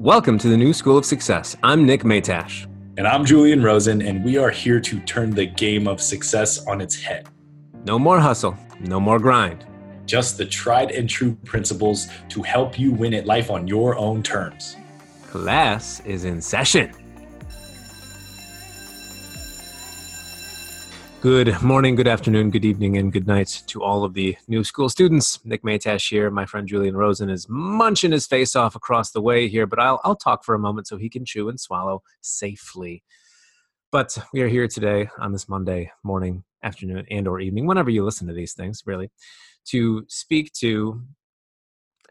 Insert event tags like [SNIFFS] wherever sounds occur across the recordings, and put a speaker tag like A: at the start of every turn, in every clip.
A: Welcome to the New School of Success. I'm Nick Matash.
B: And I'm Julian Rosen, and we are here to turn the game of success on its head.
A: No more hustle, no more grind.
B: Just the tried and true principles to help you win at life on your own terms.
A: Class is in session. Good morning, good afternoon, good evening, and good night to all of the new school students. Nick Matash here. My friend Julian Rosen is munching his face off across the way here, but I'll, I'll talk for a moment so he can chew and swallow safely. But we are here today on this Monday morning, afternoon, and or evening, whenever you listen to these things, really, to speak to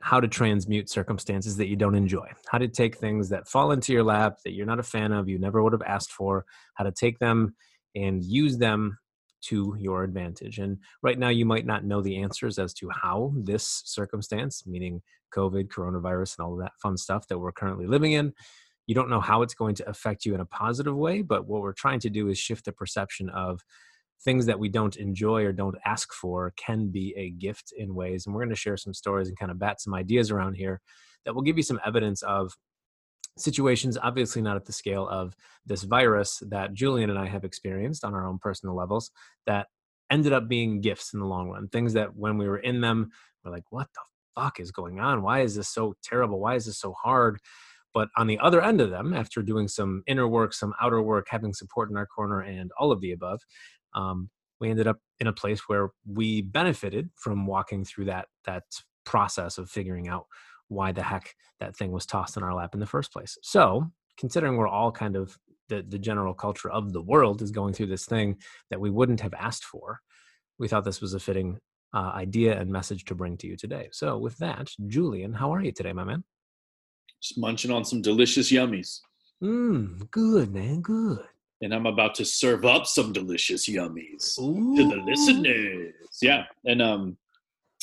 A: how to transmute circumstances that you don't enjoy, how to take things that fall into your lap that you're not a fan of, you never would have asked for, how to take them and use them to your advantage. And right now, you might not know the answers as to how this circumstance, meaning COVID, coronavirus, and all of that fun stuff that we're currently living in, you don't know how it's going to affect you in a positive way. But what we're trying to do is shift the perception of things that we don't enjoy or don't ask for can be a gift in ways. And we're going to share some stories and kind of bat some ideas around here that will give you some evidence of situations, obviously not at the scale of this virus that Julian and I have experienced on our own personal levels, that ended up being gifts in the long run. Things that when we were in them, we're like, what the fuck is going on? Why is this so terrible? Why is this so hard? But on the other end of them, after doing some inner work, some outer work, having support in our corner, and all of the above, um, we ended up in a place where we benefited from walking through that that process of figuring out why the heck that thing was tossed in our lap in the first place. So, considering we're all kind of the, the general culture of the world is going through this thing that we wouldn't have asked for, we thought this was a fitting uh, idea and message to bring to you today. So, with that, Julian, how are you today, my man?
C: Just munching on some delicious yummies.
A: Mmm, good, man, good.
C: And I'm about to serve up some delicious yummies
A: Ooh.
C: to the listeners. Yeah. And um,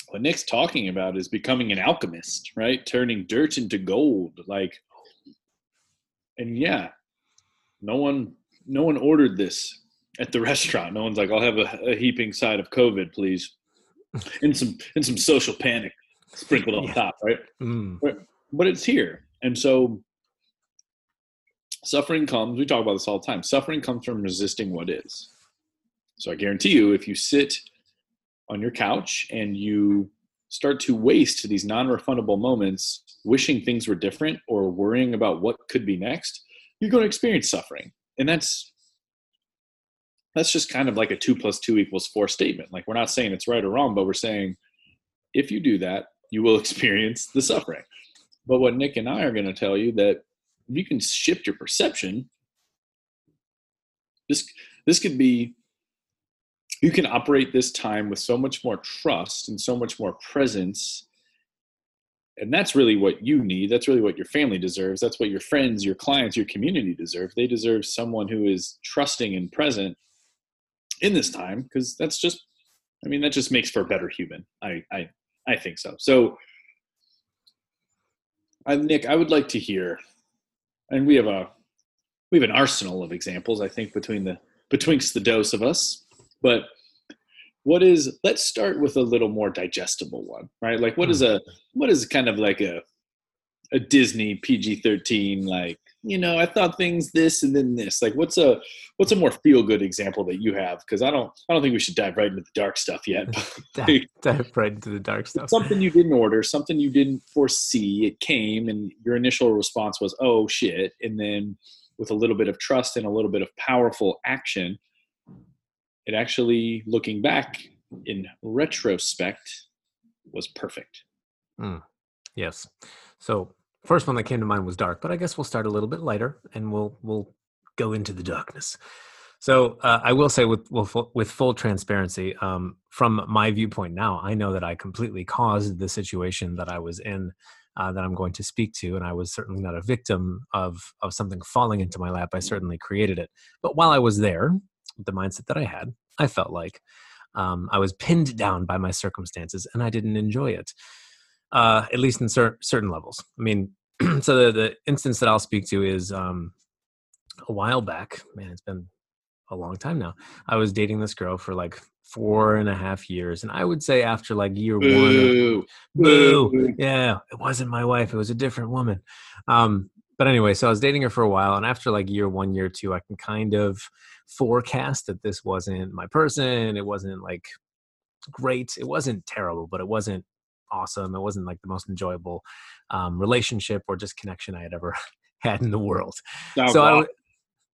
C: what Nick's talking about is becoming an alchemist, right? Turning dirt into gold. Like, and yeah, no one, no one ordered this at the [LAUGHS] restaurant. No one's like, "I'll have a, a heaping side of COVID, please," and some and some social panic sprinkled on
A: Yeah.
C: top, right?
A: Mm.
C: But, but it's here, and so suffering comes. We talk about this all the time. Suffering comes from resisting what is. So I guarantee you, if you sit on your couch and you start to waste these non-refundable moments wishing things were different or worrying about what could be next you're going to experience suffering. And that's that's just kind of like a two plus two equals four statement. Like we're not saying it's right or wrong but we're saying if you do that you will [LAUGHS] experience the suffering. But what nick and i are going to tell you that you can shift your perception. This this could be you can operate this time with so much more trust and so much more presence. And that's really what you need. That's really what your family deserves. That's what your friends your clients your community deserve. They deserve someone who is trusting and present in this time because that's just i mean that just makes for a better human. I i i think so. So I, nick i would like to hear and we have a we have an arsenal of examples i think between the betwixt the dose of us but what is let's start with a little more digestible one right? Like what is hmm. a what is kind of like a a disney pg-13 like you know i thought things this and then this. Like what's a what's a more feel good example that you have? Because i don't i don't think we should dive right into the dark stuff yet [LAUGHS]
A: Dive, dive right into the dark stuff.
C: something you didn't order something you didn't foresee it came and your initial response was oh shit and then with a little bit of trust and a little bit of powerful action it actually looking back in retrospect was perfect
A: Yes. So first one that came to mind was dark, but I guess we'll start a little bit lighter and we'll we'll go into the darkness. So uh, I will say with with full transparency, um, from my viewpoint now, I know that I completely caused the situation that I was in. Uh, that I'm going to speak to, and I was certainly not a victim of of something falling into my lap. I certainly created it. But while I was there, the mindset that I had, I felt like um, I was pinned down by my circumstances, and I didn't enjoy it uh, at least in cer- certain levels. I mean, [CLEARS THROAT] so the, the instance that I'll speak to is um, a while back. Man, it's been a long time now. I was dating this girl for like four and a half years, and I would say after like year one,
C: Boo.
A: boo,
C: Boo.
A: yeah, it wasn't my wife; it was a different woman. Um, but anyway, so I was dating her for a while, and after like year one, year two, I can kind of forecast that this wasn't my person. It wasn't like great. It wasn't terrible, but it wasn't awesome. It wasn't like the most enjoyable um, relationship or just connection I had ever [LAUGHS] had in the world.
C: Oh,
A: so,
C: wow.
A: I,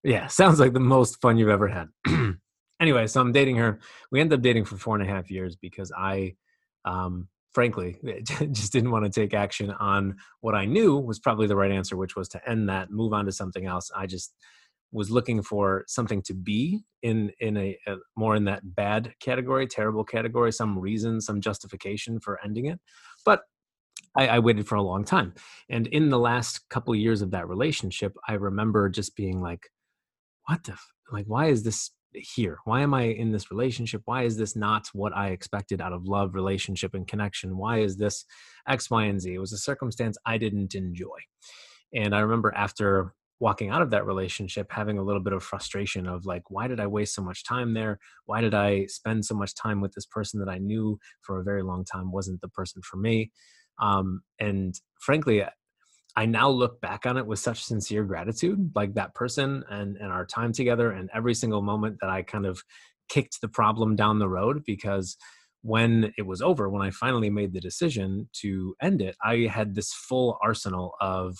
A: yeah, sounds like the most fun you've ever had. [CLEARS THROAT] anyway, so I'm dating her. We ended up dating for four and a half years because I, um, frankly, [LAUGHS] just didn't want to take action on what I knew was probably the right answer, which was to end that, move on to something else. I just was looking for something to be in in a, a more in that bad category, terrible category, some reason, some justification for ending it. But I, I waited for a long time, and in the last couple of years of that relationship, I remember just being like, "What the f- like? Why is this here? Why am I in this relationship? Why is this not what I expected out of love, relationship, and connection? Why is this X, Y, and Z? It was a circumstance I didn't enjoy. And I remember after walking out of that relationship having a little bit of frustration of like why did i waste so much time there? Why did i spend so much time with this person that i knew for a very long time wasn't the person for me? Um, and frankly i now look back on it with such sincere gratitude like that person and and our time together and every single moment that i kind of kicked the problem down the road because when it was over when i finally made the decision to end it i had this full arsenal of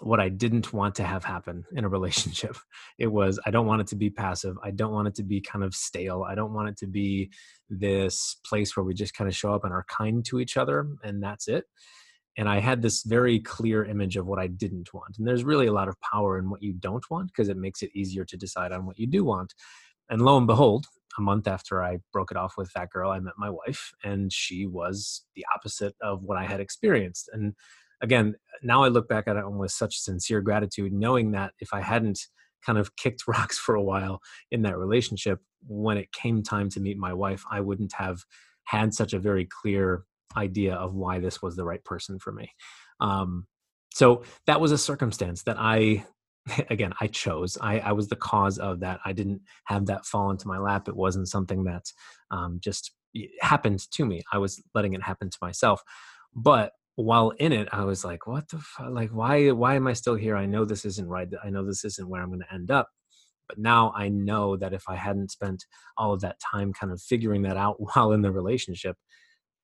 A: what I didn't want to have happen in a relationship. [LAUGHS] It was I don't want it to be passive. I don't want it to be kind of stale. I don't want it to be this place where we just kind of show up and are kind to each other and that's it. And I had this very clear image of what I didn't want. And there's really a lot of power in what you don't want because it makes it easier to decide on what you do want. And lo and behold, a month after I broke it off with that girl, I met my wife, and she was the opposite of what I had experienced. And again, now I look back at it with such sincere gratitude, knowing that if I hadn't kind of kicked [LAUGHS] rocks for a while in that relationship, when it came time to meet my wife, I wouldn't have had such a very clear idea of why this was the right person for me. Um, so that was a circumstance that I, [LAUGHS] again, I chose. I, I, was the cause of that. I didn't have that fall into my lap. It wasn't something that um, just happened to me. I was letting it happen to myself. But while in it i was like what the fuck like why why am i still here? I know this isn't right i know this isn't where i'm going to end up. But now i know that if i hadn't spent all of that time kind of figuring that out [LAUGHS] while in the relationship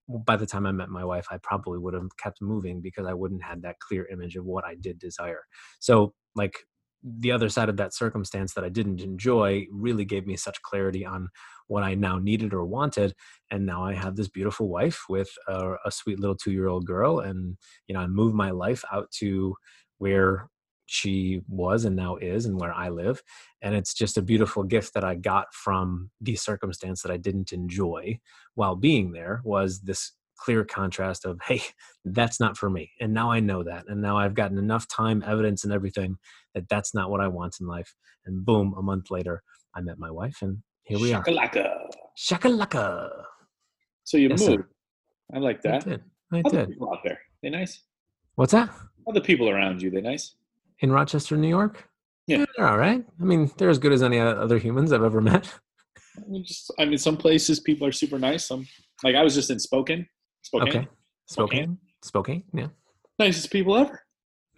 A: by the time i met my wife i probably would have kept moving because i wouldn't had that clear image of what i did desire. So like the other side of that circumstance that I didn't enjoy really gave me such clarity on what I now needed or wanted. And now I have this beautiful wife with a, a sweet little two year old girl. And, you know, I moved my life out to where she was and now is and where I live. And it's just a beautiful gift that I got from the circumstance that I didn't enjoy while being there was this clear contrast of hey that's not for me and now i know that and now i've gotten enough time evidence and everything that that's not what i want in life and boom a month later i met my wife and here we
C: Shakalaka.
A: are shakalaka
C: So you
A: Yes, sir.
C: moved. I like
A: i
C: that.
A: did i
C: How the
A: did
C: people out there? They nice.
A: what's that
C: other people around you? They nice.
A: in rochester new york
C: Yeah.
A: they're all right i mean they're as good as any other humans i've ever [LAUGHS] met
C: I mean, just I mean, some places people are super nice. Some like I was just in Spokane. Spokane.
A: okay spokane spokane yeah
C: Nicest people ever.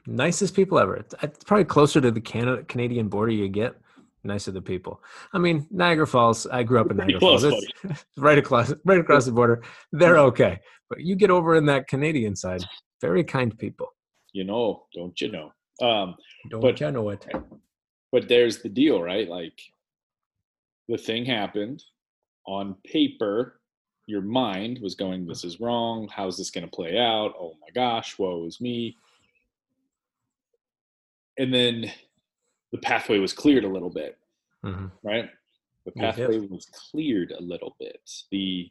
A: nicest people ever. It's, it's probably closer to the Canada Canadian border you get. Nicer the people. I mean, Niagara Falls. I grew up in Niagara Falls.
C: close, [LAUGHS]
A: right across, right across the border. They're okay, but you get over in that Canadian side. Very kind people.
C: You know, don't you know? Um,
A: Don't
C: But-
A: you know it?
C: but there's the deal, right? Like the thing happened on paper. Your mind was going, "This is wrong. How's this going to play out? Oh my gosh, woe is me." And then the pathway was cleared a little bit.
A: hmm
C: right? The pathway was cleared a little bit. The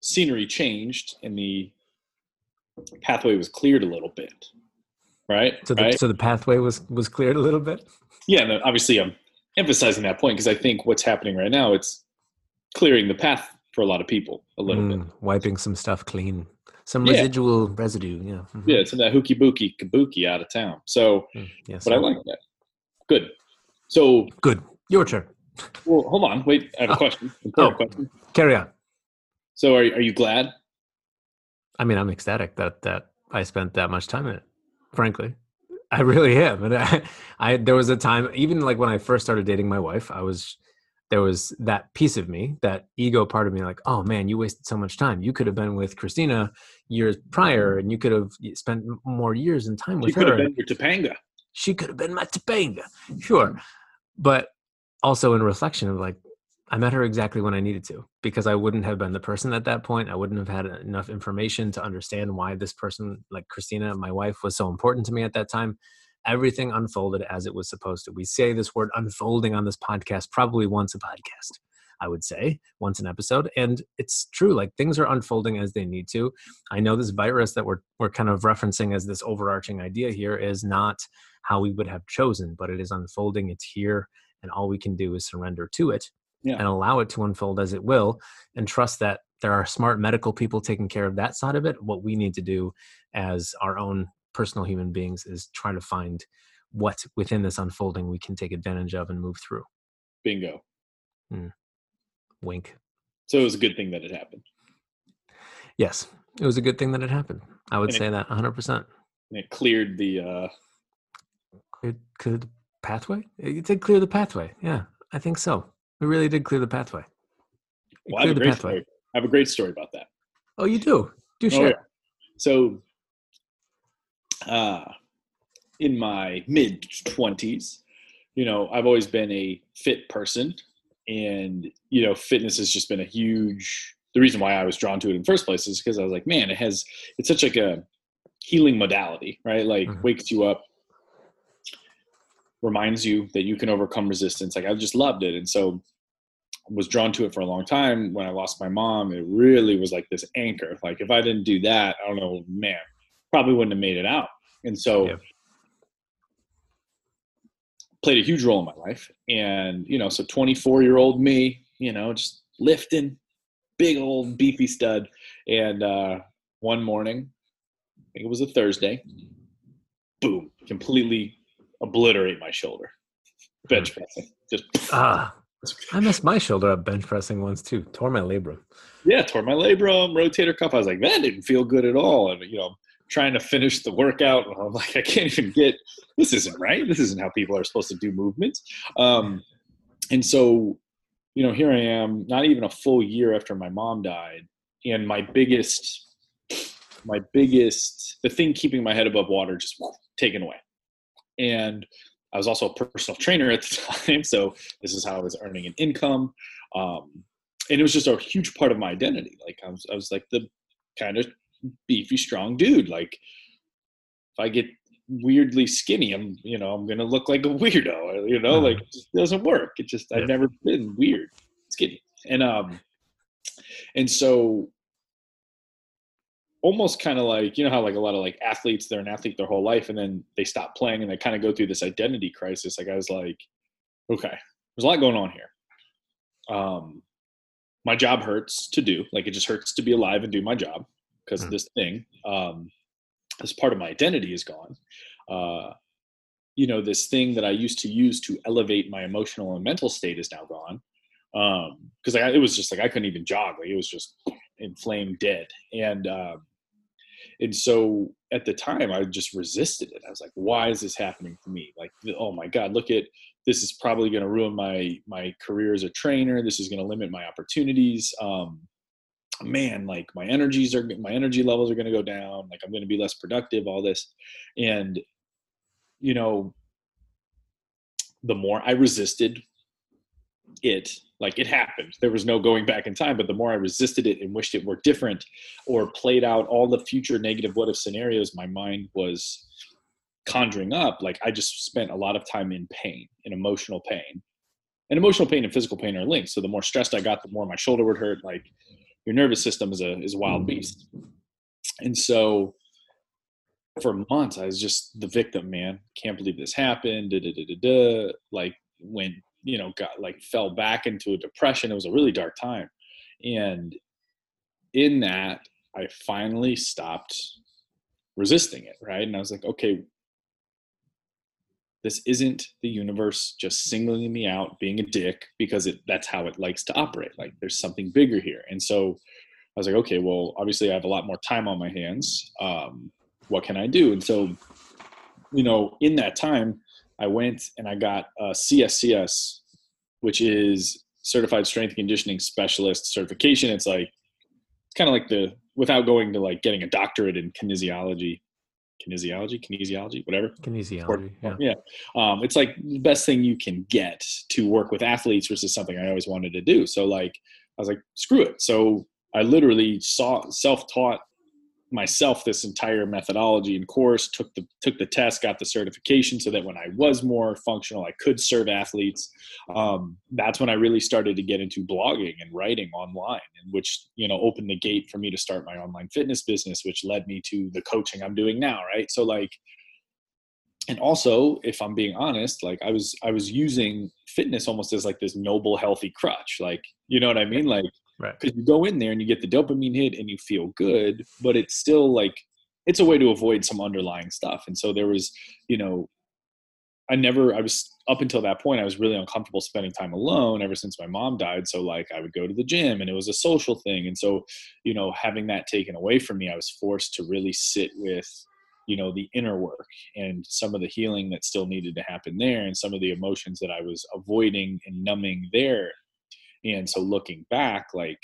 C: scenery changed and the pathway was cleared a little bit, right?
A: So the
C: right?
A: so the pathway was was cleared a little bit.
C: yeah, and obviously I'm emphasizing that point because I think what's happening right now it's clearing the path for a lot of people a little bit.
A: Mm, wiping some stuff clean. Some
C: Yeah.
A: residual residue. Yeah. mhm.
C: Yeah, it's in that hooky booky kabuki out of town. So,
A: Mm, yes.
C: but I like that. Good. So,
A: Good. Your turn.
C: well, hold on. Wait, I have a
A: Oh.
C: question. Important
A: Oh.
C: question.
A: Carry on.
C: So, are are you glad?
A: I mean, I'm ecstatic that that I spent that much time in it. Frankly, I really am. And [LAUGHS] I, I, there was a time, even like when I first started dating my wife, I was, there was that piece of me, that ego part of me, like, oh man, you wasted so much time. You could have been with Christina years prior, mm-hmm. and you could have spent more years and time with
C: she
A: her.
C: could have been your Topanga.
A: She could have been my Topanga, sure. Mm-hmm. But also in reflection of like, I met her exactly when I needed to because I wouldn't have been the person at that point. I wouldn't have had enough information to understand why this person, like Christina, my wife, was so important to me at that time. Everything unfolded as it was supposed to. We say this word unfolding on this podcast probably once a podcast, I would say, once an episode. And it's true, like things are unfolding as they need to. I know this virus that we're, we're kind of referencing as this overarching idea here is not how we would have chosen, but it is unfolding. It's here. And all we can do is surrender to it yeah. and allow it to unfold as it will and trust that there are smart medical people taking care of that side of it what we need to do as our own personal human beings is try to find what within this unfolding we can take advantage of and move through
C: bingo
A: mm. wink
C: so it was a good thing that it happened
A: yes it was a good thing that it happened i would and say it, that 100%
C: it cleared the uh
A: cleared, cleared the pathway it did clear the pathway yeah i think so we really did clear the pathway.
C: Well, I have, a great story. I have a great story about that.
A: Oh, you do? Do oh, share. Yeah.
C: So, uh, in my mid 20s, you know, I've always been a fit person. And, you know, fitness has just been a huge, the reason why I was drawn to it in the first place is because I was like, man, it has, it's such like a healing modality, right? Like mm-hmm. wakes you up, reminds you that you can overcome resistance. Like I just loved it. And so was drawn to it for a long time. When I lost my mom, it really was like this anchor. Like if I didn't do that, I don't know, man, probably wouldn't have made it out. And so yep. played a huge role in my life. And, you know, so 24 year old me, you know, just lifting, big old beefy stud. And uh, one morning, I think it was a Thursday, boom, completely obliterate my shoulder. Bench hmm. pressing. Just
A: ah. [LAUGHS] I messed my shoulder up bench pressing once too. Tore my labrum.
C: Yeah, tore my labrum, rotator cuff. I was like, that didn't feel good at all. And you know, trying to finish the workout, I'm like, I can't even get. This isn't right. This isn't how people are supposed to do movements. Um, and so, you know, here I am, not even a full year after my mom died, and my biggest, my biggest, the thing keeping my head above water just taken away and I was also a personal trainer at the [LAUGHS] time, so this is how I was earning an income, um, and it was just a huge part of my identity. Like I was, I was like the kind of beefy, strong dude. Like if I get weirdly skinny, I'm, you know, I'm gonna look like a [LAUGHS] weirdo. You know, mm-hmm. like it just doesn't work. It just I've never been weird skinny, and um, and so almost kind of like you know how like a lot of like athletes they're an athlete their whole life and then they stop playing and they kind of go through this identity crisis like i was like okay there's a lot going on here um my job hurts to do like it just hurts to be alive and do my job because mm-hmm. this thing um this part of my identity is gone. Uh you know this thing that i used to use to elevate my emotional and mental state is now gone um because it was just like i couldn't even jog like it was just inflamed dead. And um and so at the time i just resisted it. I was like why is this happening to me? Like oh my god look at this is probably going to ruin my my career as a trainer. This is going to limit my opportunities. Um man like my energies are my energy levels are going to go down like i'm going to be less productive all this. And you know the more i resisted it like it happened. There was no going back in time but the more i resisted it and wished it were different or played out all the future negative what if scenarios my mind was conjuring up. Like i just spent a lot of time in pain in emotional pain. And emotional pain and physical pain are linked. So the more stressed i got the more my shoulder would hurt. Like your nervous system is a is a wild mm-hmm. beast. And so for months i was just the victim man. Can't believe this happened da, da, da, da, da. like when you know got like fell back into a depression it was a really dark time. And in that i finally stopped resisting it right? And i was like okay this isn't the universe just singling me out being a dick because it that's how it likes to operate. Like there's something bigger here. And so i was like okay well obviously i have a lot more time on my hands. Um, what can i do? And so you know, in that time, I went and I got a CSCS, which is Certified Strength Conditioning Specialist certification. It's like it's kind of like the without going to like getting a doctorate in kinesiology, kinesiology, kinesiology, whatever.
A: Kinesiology. yeah.
C: yeah. Um, it's like the best thing you can get to work with athletes, which is something I always wanted to do. So like I was like, screw it. So I literally saw self-taught myself this entire methodology and course took the took the test got the certification so that when i was more functional i could serve athletes. Um, that's when i really started to get into blogging and writing online and which you know opened the gate for me to start my online fitness business which led me to the coaching i'm doing now right? So like and also if i'm being honest like i was i was using fitness almost as like this noble healthy crutch like you know what i mean? Like
A: Right.
C: because you go in there and you get the dopamine hit and you feel good but it's still like it's a way to avoid some underlying stuff. And so there was you know i never i was up until that point i was really uncomfortable spending time alone ever since my mom died. So like i would go to the gym and it was a social thing. And so you know having that taken away from me i was forced to really sit with you know the inner work and some of the healing that still needed to happen there and some of the emotions that i was avoiding and numbing there and so looking back, like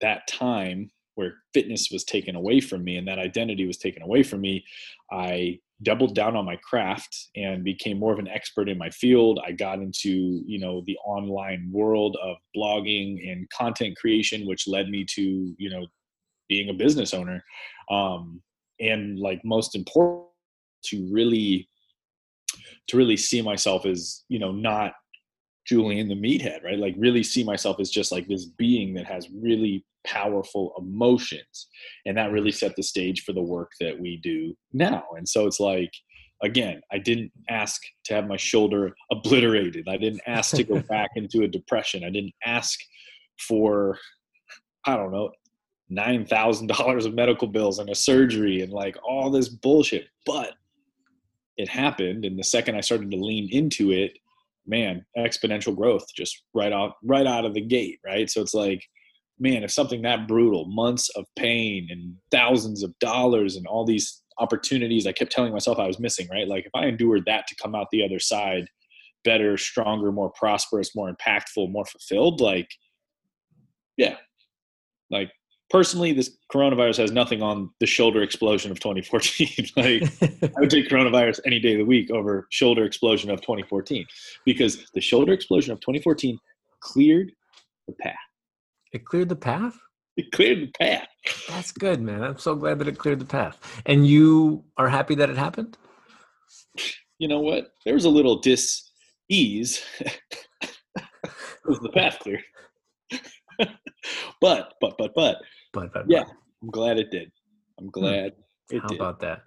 C: that time where fitness was taken away from me and that identity was taken away from me, I doubled down on my craft and became more of an expert in my field. I got into, you know, the online world of blogging and content creation, which led me to, you know, being a business owner. Um, and like most important to really to really see myself as, you know, not Julian the meathead, right? Like really see myself as just like this being that has really powerful emotions. And that really set the stage for the work that we do now. And so it's like, again, I didn't ask to have my shoulder obliterated. I didn't ask to go [LAUGHS] back into a depression. I didn't ask for, I don't know, $9,000 of medical bills and a surgery and like all this bullshit. But it happened. And the second I started to lean into it, man, exponential growth just right out right out of the gate, right? So it's like, man, if something that brutal, months of pain and thousands of dollars and all these opportunities I kept telling myself I was missing, right? Like if I endured that to come out the other side better, stronger, more prosperous, more impactful, more fulfilled, like yeah. Like personally, this coronavirus has nothing on the shoulder explosion of 2014. [LAUGHS] like I would take coronavirus any day of the week over shoulder explosion of 2014 because the shoulder explosion of 2014 cleared the path.
A: it cleared the path.
C: It cleared the path.
A: That's good, man. I'm so glad that it cleared the path. And you are happy that it happened?
C: You know what? There was a little dis ease [LAUGHS] was the path cleared. [LAUGHS] but but but but
A: But, but
C: yeah, I'm glad it did. I'm hmm. glad
A: but,
C: it
A: how
C: did.
A: about that?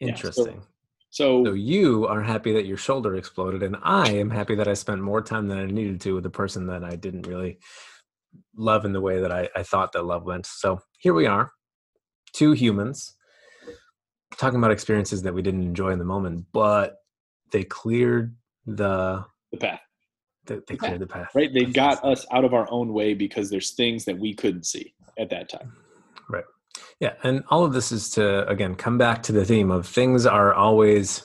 C: Yeah, so-
A: Interesting.
C: so
A: So you are happy that your shoulder exploded, and I am happy that I spent more time than I needed to with a person that I didn't really love in the way that I, I thought that love went. So here we are, two humans talking about experiences that we didn't enjoy in the moment, but they cleared the
C: the path,
A: they, they cleared the path.
C: right? They got us out of our own way because there's things that we couldn't see at that time. Right.
A: Yeah, and all of this is to again come back to the theme of things are always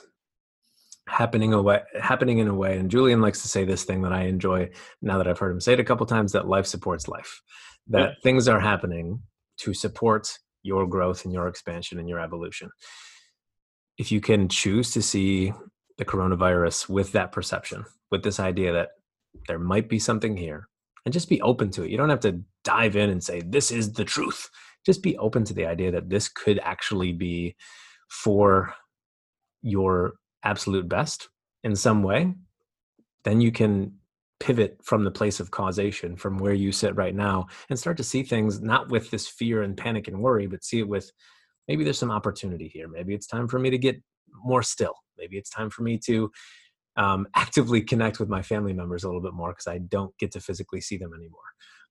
A: happening away happening in a way and Julian likes to say this thing that I enjoy now that I've heard him say it a couple times that life supports life. That
C: Yeah.
A: things are happening to support your growth and your expansion and your evolution. If you can choose to see the coronavirus with that perception, with this idea that there might be something here and just be open to it. You don't have to dive in and say this is the truth. Just be open to the idea that this could actually be for your absolute best in some way. Then you can pivot from the place of causation from where you sit right now and start to see things not with this fear and panic and worry but see it with maybe there's some opportunity here. Maybe it's time for me to get more still. Maybe it's time for me to um, [LAUGHS] actively connect with my family members a little bit more because i don't get to physically see them anymore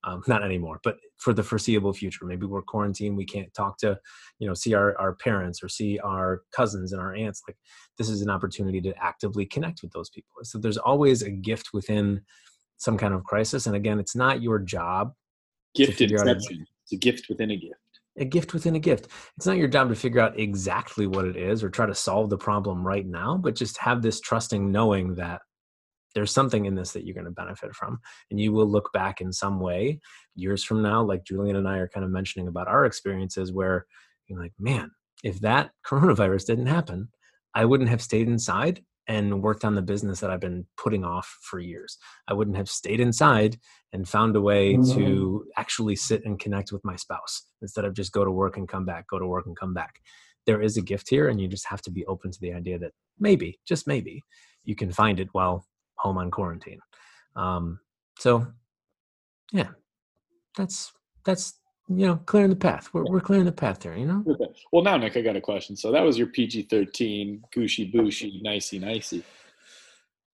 A: um, not anymore but for the foreseeable future maybe we're quarantined we can't talk to you know see our, our parents or see our cousins and our aunts like this is an opportunity to actively connect with those people so there's always a gift within some kind of crisis and again it's not your job
C: Gift
A: figure out a-
C: inception. It's a gift within a gift.
A: A gift within a gift. It's not your job to figure out exactly what it is or try to solve the problem right now, but just have this trusting knowing that there's something in this that you're going to benefit from. And you will look back in some way years from now, like Julian and I are kind of mentioning about our experiences, where you're like, man, if that [LAUGHS] coronavirus didn't happen, I wouldn't have stayed inside and worked on the business that I've been putting off for years. I wouldn't have stayed inside and found a way mm-hmm. to actually sit and connect with my spouse instead of just go to work and come back, go to work and come back. There is a gift here, and you just have to be open to the idea that maybe, just maybe, you can find it while home on quarantine. Um, so, yeah, that's that's you know clearing the path. We're we're clearing the path there. You know.
C: Okay. Well, now Nick, I got a question. So that was your PG thirteen, gushy booshy, nicey nicey.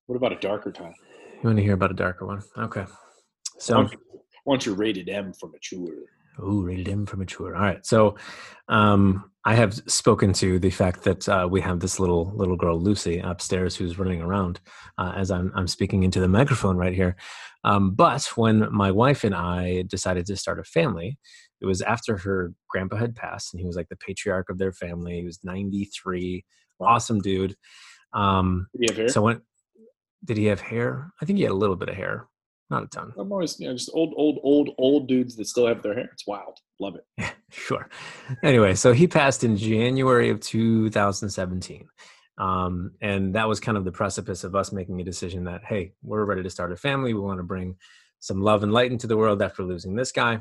C: What about a darker time?
A: You want to hear about a darker one? Okay. So,
C: once you're rated M for mature.
A: Oh, rated M for mature. All right. So, um, I have spoken to the fact that uh, we have this little little girl Lucy upstairs who's running around uh, as I'm I'm speaking into the microphone right here. Um, but when my wife and I decided to start a family, it was after her grandpa had passed, and he was like the patriarch of their family. He was 93, awesome dude. Um,
C: did he have hair?
A: So when did he have hair? I think he had a little bit of hair not a ton.
C: I'm always, you know, just old, old, old, old dudes that still have their hair. It's wild. Love it. [LAUGHS]
A: sure. Anyway, so he passed in January of 2017. Um, and that was kind of the precipice of us making a decision that, hey, we're ready to start a family. We want to bring some love and light into the world after losing this guy.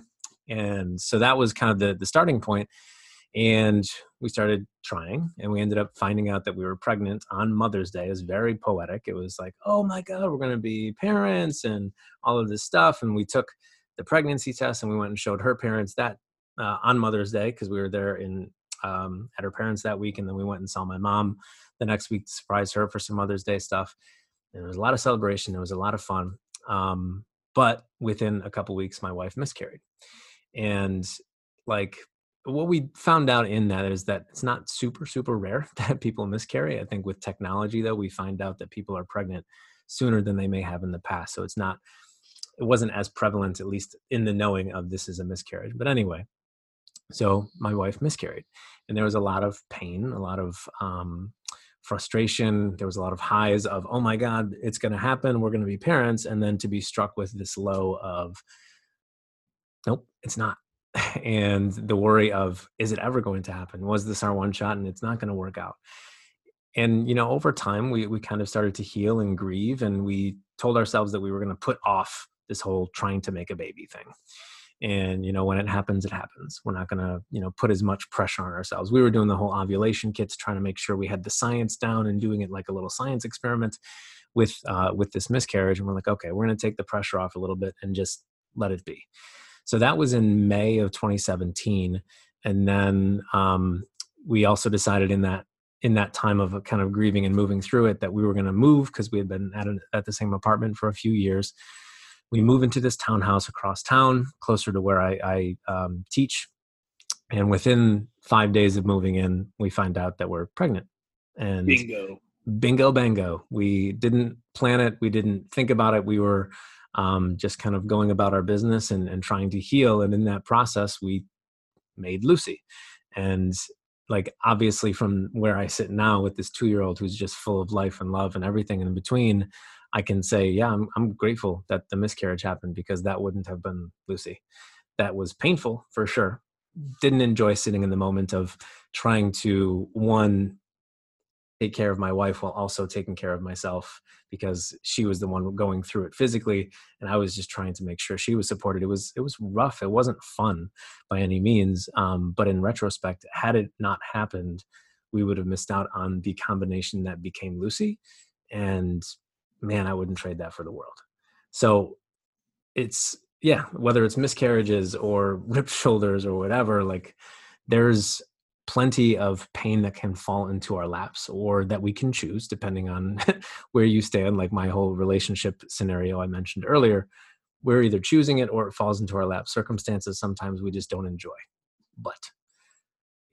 A: And so that was kind of the, the starting point and we started trying and we ended up finding out that we were pregnant on mother's day. It was very poetic. It was like oh my god we're going to be parents and all of this stuff and we took the pregnancy test and we went and showed her parents that uh, on mother's day because we were there in um, at her parents that week and then we went and saw my mom the next week to surprise her for some mother's day stuff. And there was a lot of celebration. It was a lot of fun um, but within a couple weeks my wife miscarried. And like what we found out in that is that it's not super super rare [LAUGHS] that people miscarry. I think with technology though we find out that people are pregnant sooner than they may have in the past. So it's not it wasn't as prevalent at least in the knowing of this is a miscarriage. But anyway so my wife miscarried and there was a lot of pain a lot of um, frustration. There was a lot of highs of oh my god it's going to happen. We're going to be parents. And then to be struck with this low of nope it's not and the worry of is it ever going to happen? Was this our one shot and it's not going to work out? And you know over time we we kind of started to heal and grieve and we told ourselves that we were going to put off this whole trying to make a baby thing. And you know when it happens it happens. We're not going to you know put as much pressure on ourselves. We were doing the whole ovulation kits trying to make sure we had the science down and doing it like a little science experiment with uh, with this miscarriage and we're like okay we're going to take the pressure off a little bit and just let it be so that was in May of 2017, and then um, we also decided in that in that time of kind of grieving and moving through it that we were going to move because we had been at, at the same apartment for a few years. We move into this townhouse across town, closer to where I, I um, teach, and within five days of moving in, we find out that we're pregnant. And
C: bingo,
A: bingo, bango. We didn't plan it. We didn't think about it. We were um, just kind of going about our business and, and trying to heal. And in that process, we made Lucy. And like obviously from where I sit now with this two year old who's just full of life and love and everything in between, I can say, yeah, I'm, I'm grateful that the miscarriage happened because that wouldn't have been Lucy. That was painful for sure. Didn't enjoy sitting in the moment of trying to one take care of my wife while also taking care of myself because she was the one going through it physically and i was just trying to make sure she was supported. It was it was rough. It wasn't fun by any means um, but in retrospect had it not happened we would have missed out on the combination that became lucy and man i wouldn't trade that for the world. So it's yeah whether it's miscarriages or [LAUGHS] ripped shoulders or whatever like there's plenty of pain that can fall into our laps or that we can choose depending on [LAUGHS] where you stand like my whole relationship scenario i mentioned earlier. We're either choosing it or it falls into our lap. Circumstances sometimes we just don't enjoy. But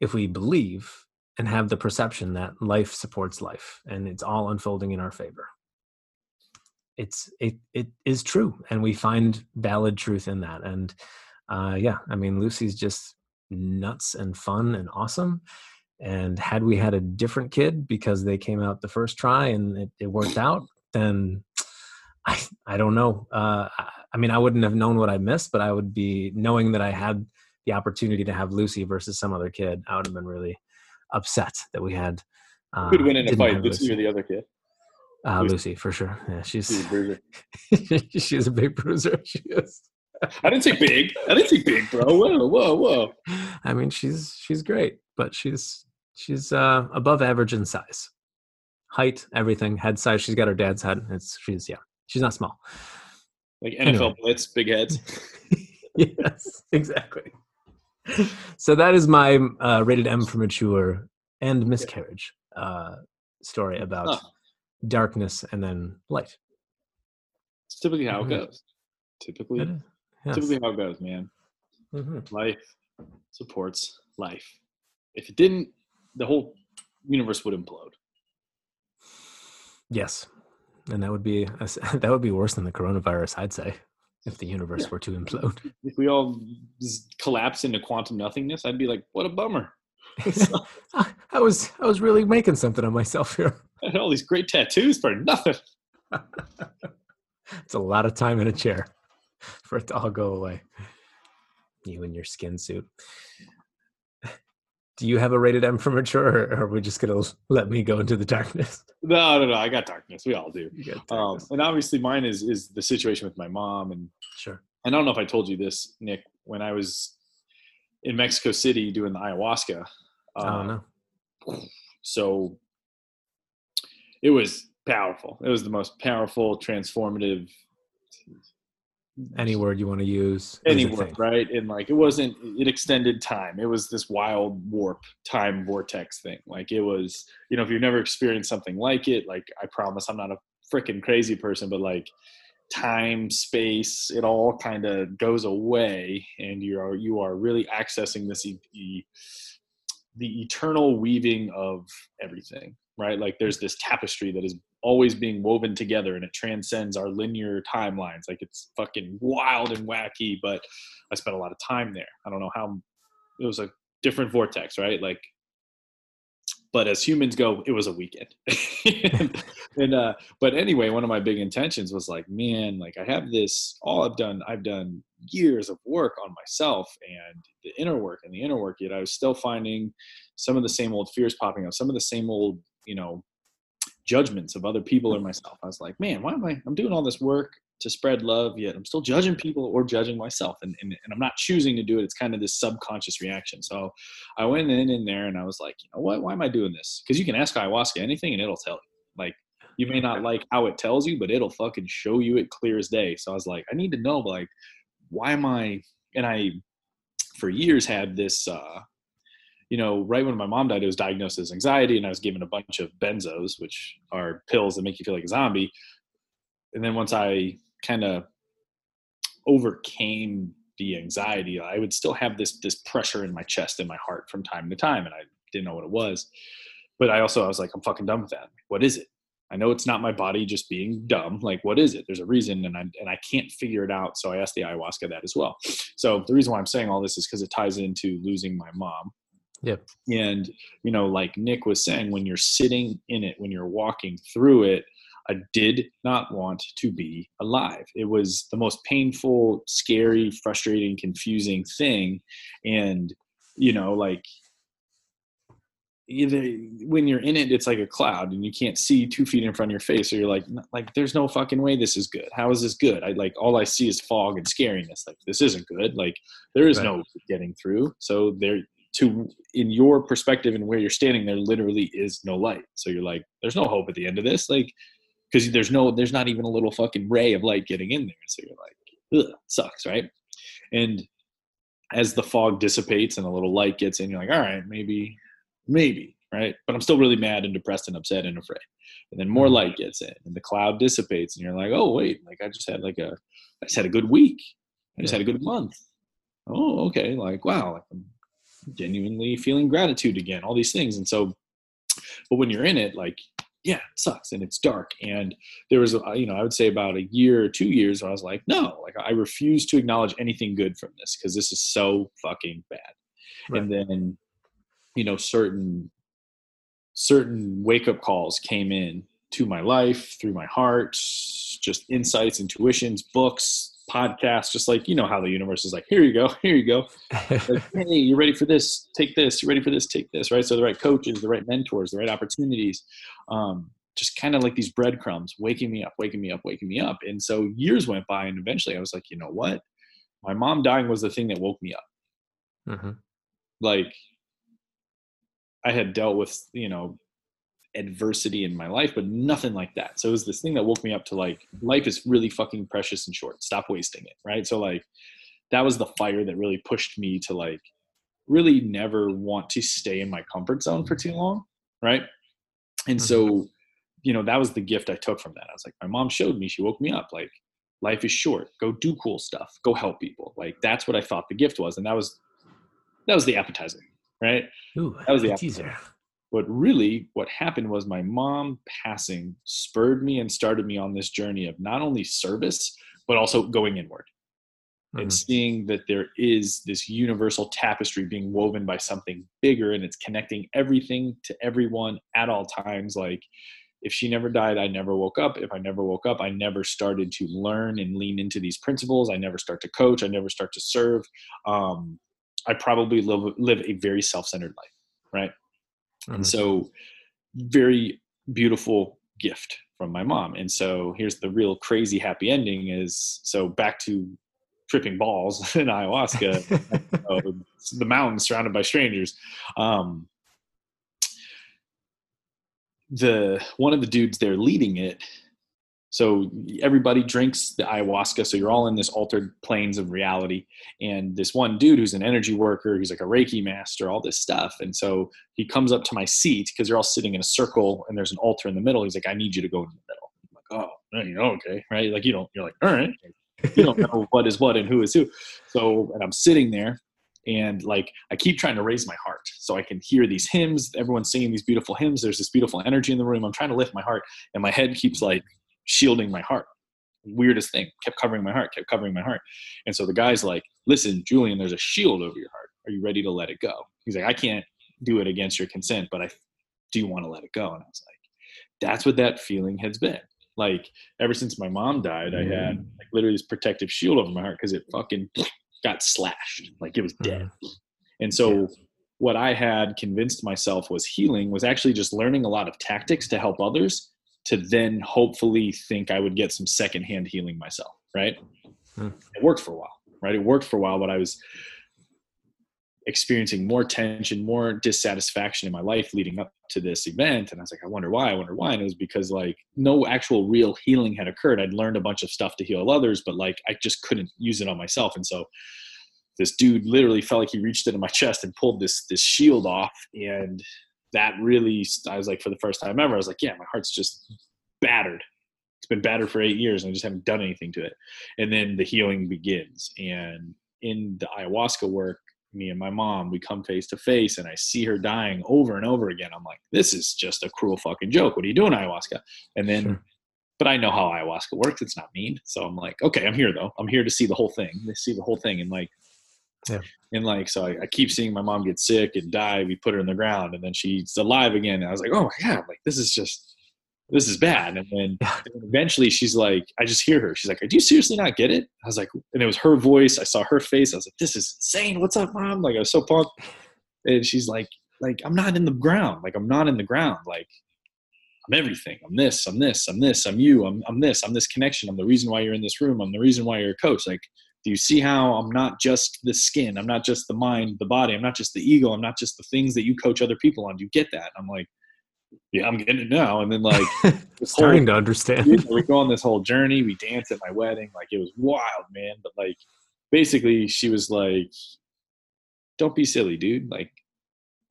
A: if we believe and have the perception that life supports life and it's all unfolding in our favor it's it it is true and we find valid truth in that. And uh yeah i mean lucy's just nuts and fun and awesome. And had we had a different kid because they came out the first try and it, it worked out, then [SNIFFS] I I don't know. Uh, I mean, I wouldn't have known what I missed, but I would be knowing that I had the opportunity to have Lucy versus some other kid. I would have been really upset that we had.
C: Uh, Who'd win in a fight, Lucy or the other kid?
A: Uh, Lucy. For sure. Yeah, she's she's [LAUGHS] a she's a big bruiser. [LAUGHS] She is. [LAUGHS]
C: I didn't say big. I didn't say big, bro. Whoa, whoa, whoa.
A: I mean, she's she's great, but she's she's uh, above average in size, height, everything, head size. She's got her dad's head. It's she's yeah, she's not small.
C: Like NFL anyway. blitz, big heads. [LAUGHS]
A: yes, exactly. So that is my uh, rated M for mature and miscarriage uh, story about huh. darkness and then light.
C: It's typically how it goes. Typically, yes. typically how it goes, man. Mm-hmm. Life supports life. If it didn't, the whole universe would implode.
A: Yes, and that would be [LAUGHS] that would be worse than the coronavirus, I'd say, if the universe yeah. were to implode. [LAUGHS]
C: If we all collapse into quantum nothingness, I'd be like, "What a bummer." [LAUGHS]
A: I was I was really making something of myself here.
C: I had all these great tattoos for nothing.
A: it's a lot of time in a chair [LAUGHS] for it to all go away. You and your skin suit do you have a rated M for mature, or are we just gonna let me go into the darkness?
C: No, no, no. I got darkness. We all do. Um, and obviously, mine is is the situation with my mom. And
A: sure.
C: And I don't know if I told you this, Nick. When I was in Mexico City doing the ayahuasca.
A: Oh um,
C: no. So it was powerful. It was the most powerful, transformative
A: any word you want to use
C: any word right? And like it wasn't it extended time. It was this wild warp time vortex thing. Like it was you know if you've never experienced something like it like i promise i'm not a freaking crazy person but like time space it all kind of goes away and you are you are really accessing this e- the eternal weaving of everything right? Like there's this tapestry that is always being woven together and it transcends our linear timelines. Like it's fucking wild and wacky, but I spent a lot of time there. I don't know how it was a different vortex, right? Like, but as humans go, it was a weekend. and, [LAUGHS] and uh, but anyway, one of my big intentions was like, man, like I have this, all I've done, I've done years of work on myself and the inner work and the inner work, yet I was still finding some of the same old fears popping up, some of the same old, you know, judgments of other people or myself. I was like, man, why am I? I'm doing all this work to spread love, yet I'm still judging people or judging myself, and and, and I'm not choosing to do it. It's kind of this subconscious reaction. So I went in in there and I was like, you know what? Why am I doing this? Because you can ask ayahuasca anything and it'll tell you. Like you may not like how it tells you, but it'll fucking show you it clear as day. So I was like, I need to know like why am I? And I for years had this uh you know, right when my mom died, it was diagnosed as anxiety, and I was given a bunch of benzos, which are pills that make you feel like a zombie. And then once I kind of overcame the anxiety, I would still have this this pressure in my chest and my heart from time to time, and I didn't know what it was. But I also I was like, I'm fucking done with that. What is it? I know it's not my body just being dumb. Like, what is it? There's a reason, and I and I can't figure it out. So I asked the ayahuasca that as well. So the reason why I'm saying all this is because it ties into losing my mom
A: Yep.
C: And, you know, like Nick was saying, when you're sitting in it, when you're walking through it, I did not want to be alive. It was the most painful, scary, frustrating, confusing thing. And, you know, like, either when you're in it, it's like a cloud and you can't see two feet in front of your face. Or you're like, like, there's no fucking way this is good. How is this good? I like, all I see is fog and scariness. Like, this isn't good. Like, there is right. no getting through. So there, to in your perspective and where you're standing there literally is no light. So you're like there's no hope at the end of this like because there's no there's not even a little fucking ray of light getting in there. So you're like Ugh, sucks right? And as the fog dissipates and a little light gets in you're like all right maybe maybe right? But i'm still really mad and depressed and upset and afraid. And then more mm-hmm. light gets in and the cloud dissipates and you're like oh wait like i just had like a i just had a good week. I just had a good month. Oh okay like wow like i'm genuinely feeling gratitude again, all these things. And so, but when you're in it, like, yeah, it sucks and it's dark. And there was, a, you know, I would say about a year or two years where I was like, no, like I refuse to acknowledge anything good from this because this is so fucking bad. right. and then you know certain certain wake up calls came in to my life through my heart just insights intuitions books podcasts just like you know how the universe is like here you go [LAUGHS] here you go. Like, [LAUGHS] hey you're ready for this take this you're ready for this take this right? So the right coaches the right mentors the right opportunities um, just kind of like these breadcrumbs waking me up waking me up waking me up. And so years went by and eventually i was like you know what? My mom dying was the thing that woke me up. Mm-hmm. like i had dealt with you know adversity in my life, but nothing like that. So it was this thing that woke me up to like life is really fucking precious and short. Stop wasting it. Right. So like that was the fire that really pushed me to like really never want to stay in my comfort zone for too long. Right. And so, mm-hmm. you know, that was the gift I took from that. I was like, my mom showed me, she woke me up like life is short. Go do cool stuff. Go help people. Like that's what I thought the gift was. And that was that was the appetizer. Right.
A: Ooh, that was the appetizer
C: but really what happened was my mom passing spurred me and started me on this journey of not only service but also going inward mm-hmm. and seeing that there is this universal tapestry being woven by something bigger and it's connecting everything to everyone at all times. Like if she never died i never woke up. If i never woke up i never started to learn and lean into these principles. I never start to coach. I never start to serve. Um, i probably live, live a very self-centered life right Mm-hmm. And so, very beautiful gift from my mom. And so, here's the real crazy happy ending is so back to tripping balls [LAUGHS] in ayahuasca, [LAUGHS] uh, the mountains surrounded by strangers. Um, the one of the dudes there leading it so everybody drinks the ayahuasca. So you're all in this altered planes of reality. And this one dude who's an energy worker, he's like a Reiki master, all this stuff. And so he comes up to my seat because they're all sitting in a circle and there's an altar in the middle. He's like, I need you to go in the middle. I'm like, oh, you know, okay, right? Like you don't, you're like, all right. You don't know what is what and who is who. So, and I'm sitting there and like i keep trying to raise my heart so i can hear these hymns everyone's singing these beautiful hymns there's this beautiful energy in the room i'm trying to lift my heart and my head keeps like shielding my heart. Weirdest thing, kept covering my heart, kept covering my heart. And so the guy's like, listen, Julian, there's a shield over your heart. Are you ready to let it go? He's like, I can't do it against your consent, but I do want to let it go? And I was like, that's what that feeling has been. Like ever since my mom died, I had mm. like literally this protective shield over my heart because it fucking [SNIFFS] got slashed. Like it was dead. Mm. And so what I had convinced myself was healing was actually just learning a lot of tactics to help others to then hopefully think I would get some secondhand healing myself, right? Hmm. It worked for a while, right? It worked for a while, but I was experiencing more tension, more dissatisfaction in my life leading up to this event. And I was like, I wonder why, I wonder why. And it was because like no actual real healing had occurred. I'd learned a bunch of stuff to heal others, but like I just couldn't use it on myself. And so this dude literally felt like he reached into my [LAUGHS] chest and pulled this this shield off and that really i was like for the first time ever i was like yeah my heart's just battered. It's been battered for eight years and i just haven't done anything to it. And then the healing begins. And in the ayahuasca work me and my mom we come face to face and i see her dying over and over again. I'm like this is just a cruel fucking joke. What are you doing ayahuasca? And then sure. but i know how ayahuasca works. It's not mean. So i'm like okay i'm here though. I'm here to see the whole thing to see the whole thing. And like yeah. And like, so I, I, keep seeing my mom get sick and die. We put her in the ground and then she's alive again. And I was like, oh my God, like this is just, this is bad. And then and eventually she's like, I just hear her. She's like, do you seriously not get it? I was like, and it was her voice. I saw her face. I was like, this is insane. What's up, mom? Like, I was so pumped. And she's like, like, I'm not in the ground. Like, I'm not in the ground. Like, I'm everything. I'm this, I'm this, I'm this, I'm you, I'm, I'm this, I'm this connection. I'm the reason why you're in this room. I'm the reason why you're a coach. Like, do you see how I'm not just the skin? I'm not just the mind, the body. I'm not just the ego. I'm not just the things that you coach other people on. Do you get that? I'm like, yeah, I'm getting it now. And then like [LAUGHS]
A: starting whole, to understand.
C: we go on this whole journey. We dance at my wedding. Like it was wild, man. But like basically she was like, Don't be silly, dude. Like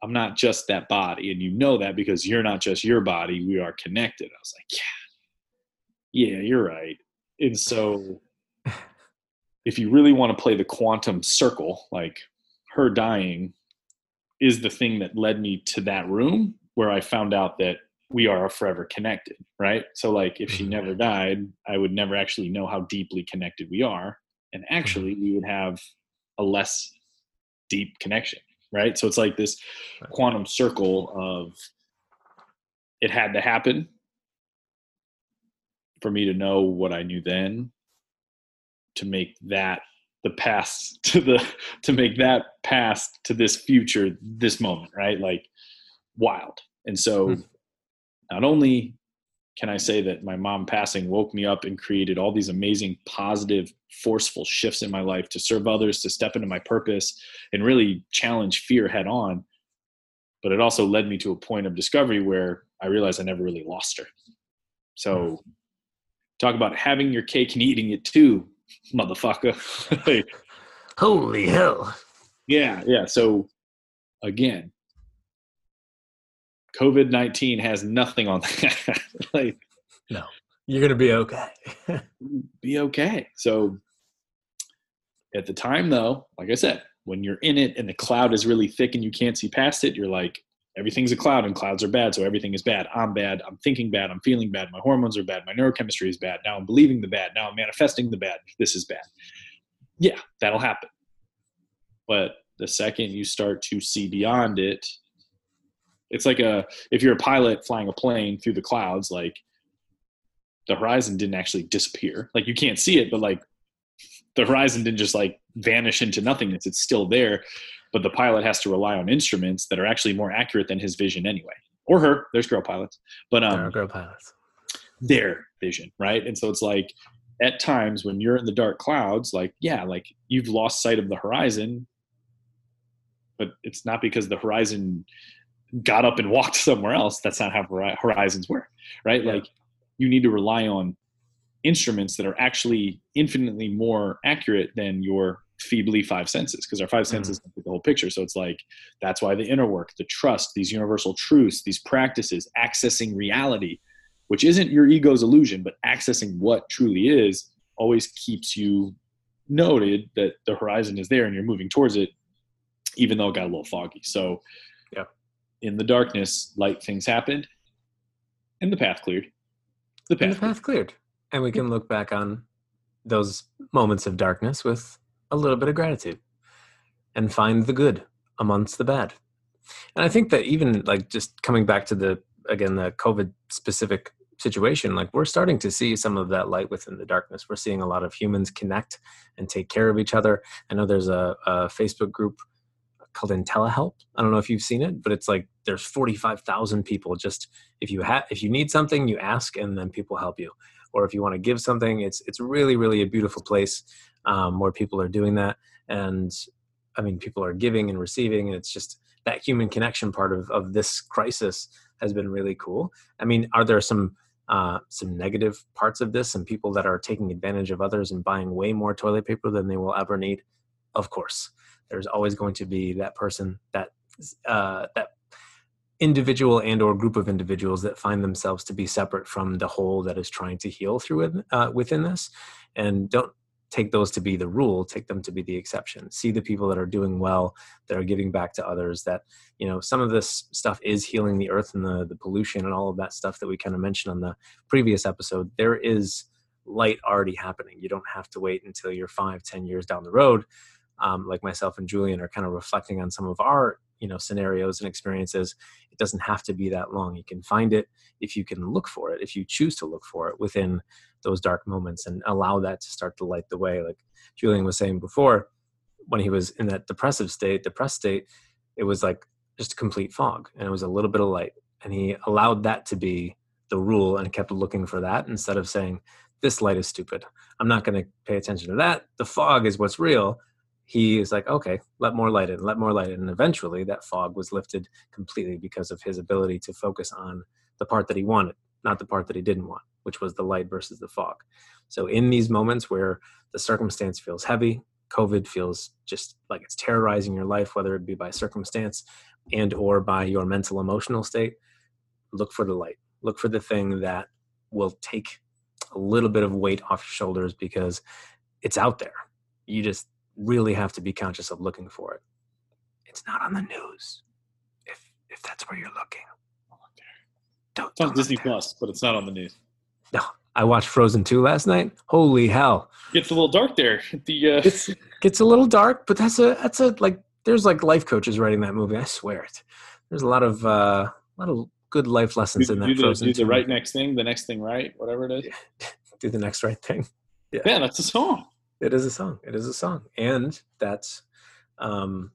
C: I'm not just that body. And you know that because you're not just your body. We are connected. I was like, Yeah, yeah, you're right. And so if you really want to play the quantum circle, like her dying is the thing that led me to that room where I found out that we are forever connected, right? So like if she mm-hmm. never died, I would never actually know how deeply connected we are. And actually we would have a less deep connection. right? So it's like this quantum circle of it had to happen for me to know what I knew then to make that the past [LAUGHS] to the to make that past to this future this moment right like wild and so hmm. not only can i say that my mom passing woke me up and created all these amazing positive forceful shifts in my life to serve others to step into my purpose and really challenge fear head on but it also led me to a point of discovery where i realized i never really lost her so hmm. talk about having your cake and eating it too motherfucker. [LAUGHS]
A: Holy hell.
C: Yeah, yeah. So again, COVID 19 has nothing on [LAUGHS] that. like,
A: no, you're going to be okay. [LAUGHS]
C: be okay. So at the time, though, like I said, when you're in it and the cloud is really thick and you can't see past it, you're like, everything's a cloud and clouds are bad so everything is bad. I'm bad i'm thinking bad i'm feeling bad my hormones are bad my neurochemistry is bad now i'm believing the bad now i'm manifesting the bad this is bad. Yeah that'll happen. But the second you start to see beyond it it's like a if you're a pilot flying a plane through the clouds like the horizon didn't actually disappear. Like you can't see it but like the horizon didn't just like vanish into nothingness it's still there but the pilot has to rely on instruments that are actually more accurate than his vision anyway. Or her. There's girl pilots. But um
A: there are girl pilots.
C: their vision right? And so it's like at times when you're in the dark clouds like yeah like you've lost sight of the horizon but it's not because the horizon got up and [LAUGHS] walked somewhere else. That's not how horizons work right? Yeah. like you need to rely on instruments that are actually infinitely more accurate than your feebly five senses because our 5 mm-hmm. senses mm-hmm. the whole picture. So it's like that's why the inner work the trust these universal truths these practices accessing reality which isn't your ego's illusion but accessing what truly is always keeps you noted that the horizon is there and you're moving towards it even though it got a little foggy. So
A: yeah.
C: in the darkness light things happened and the path cleared.
A: The path, the path cleared. And we can look back on those moments of darkness with a little bit of gratitude and find the good amongst the bad. And I think that even like just coming back to the again the COVID specific situation, like we're starting to see some of that light within the darkness. We're seeing a lot of humans connect and take care of each other. I know there's a, a Facebook group called IntelliHelp. I don't know if you've seen it, but it's like there's 45,000 people. Just if you have if you need something, you ask, and then people help you. Or if you want to give something, it's it's really really a beautiful place um, more people are doing that. And i mean people are giving and receiving and it's just that human connection part of, of this crisis has been really cool. I mean are there some uh, some negative parts of this and people that are taking advantage of others and buying way more toilet paper than they will ever need? Of course. There's always going to be that person that uh, that individual and or group of individuals that find themselves to be separate from the whole that is trying to heal through it uh, within this and don't take those to be the rule take them to be the exception. See the people that are doing well that are giving back to others that you know some of this stuff is healing the earth and the the pollution and all of that stuff that we kind of mentioned on the previous episode. There is light already happening. You don't have to wait until you're five ten years down the road um, like myself and julian are kind of reflecting on some of our you know scenarios and experiences it doesn't have to be that long. You can find it if you can look for it if you choose to look for it within those dark moments and allow that to start to light the way. Like julian was saying before when he was in that depressive state depressed state it was like just complete fog and it was a little bit of light. And he allowed that to be the rule and kept looking for that instead of saying this light is stupid. I'm not going to pay attention to that. The fog is what's real he is like okay let more light in let more light in and eventually that fog was lifted completely because of his ability to focus on the part that he wanted not the part that he didn't want which was the light versus the fog. So in these moments where the circumstance feels heavy, COVID feels just like it's terrorizing your life, whether it be by circumstance and or by your mental emotional state, look for the light. Look for the thing that will take a little bit of weight off your shoulders because it's out there. You just really have to be conscious of looking for it. It's not on the news. If if that's where you're looking.
C: Don't, it's on Disney Plus, but it's not on the news.
A: No, I watched Frozen 2 last night. Holy hell.
C: Gets a little dark there. [LAUGHS] The uh...
A: It's gets a little dark, but that's a that's a like there's like life coaches writing that movie. I swear it. There's a lot of uh, a lot of good life lessons
C: do,
A: in that.
C: do the,
A: Frozen
C: do the
A: 2
C: right next thing, the next thing right, whatever it is. [LAUGHS]
A: do the next right thing.
C: Yeah, that's a song.
A: It is a song. It is a song, and that's, um,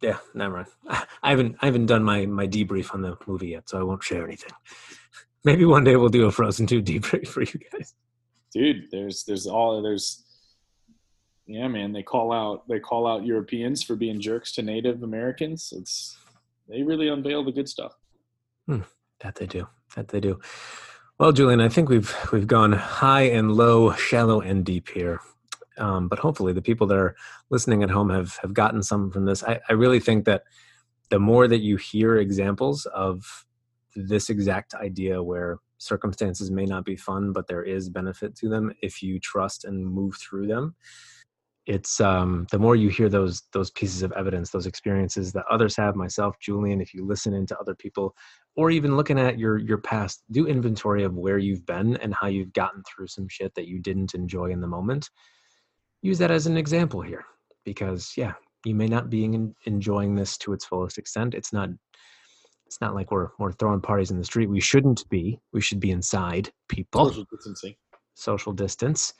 A: yeah. Never mind. [LAUGHS] I haven't I haven't done my my debrief on the movie yet, so I won't share anything. [LAUGHS] Maybe one day we'll do a Frozen Two debrief for you guys.
C: Dude, there's there's all there's yeah, man, they call out they call out Europeans for being jerks to Native Americans. It's they really unveil the good stuff.
A: That they do. That they do. Well, Julian, I think we've we've gone high and low, shallow and deep here. Um, but hopefully, the people that are listening at home have have gotten some from this. I, I really think that the more that you hear examples of this exact idea, where circumstances may not be fun, but there is benefit to them if you trust and move through them. It's um, the more you hear those those pieces of evidence, those experiences that others have. Myself, Julian, if you listen into other people or even looking at your your past do inventory of where you've been and how you've gotten through some shit that you didn't enjoy in the moment. Use that as an example here because yeah you may not be en- enjoying this to its fullest extent. It's not it's not like we're we're throwing parties in the street. We shouldn't be. We should be inside people.
C: Social distancing.
A: social distance.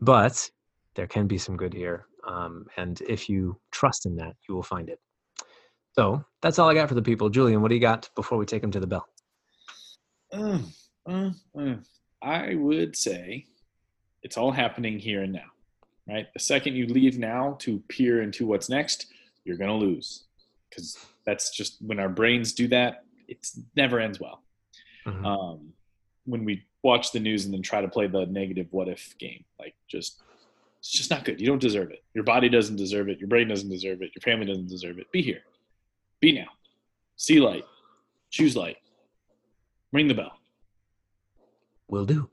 A: But there can be some good here um, and if you trust in that you will find it so that's all i got for the people julian what do you got before we take them to the bell
C: Uh, uh, uh. I would say it's all happening here and now, right? The second you leave now to peer into what's next, you're going to lose because that's just when our brains do that, it never ends well.
A: Mhm.
C: Um, when we watch the news and then try to play the negative what if game, like just it's just not good. You don't deserve it. Your body doesn't deserve it. Your brain doesn't deserve it. Your family doesn't deserve it. Be here. Be now. See light. Choose light. Ring the bell.
A: will do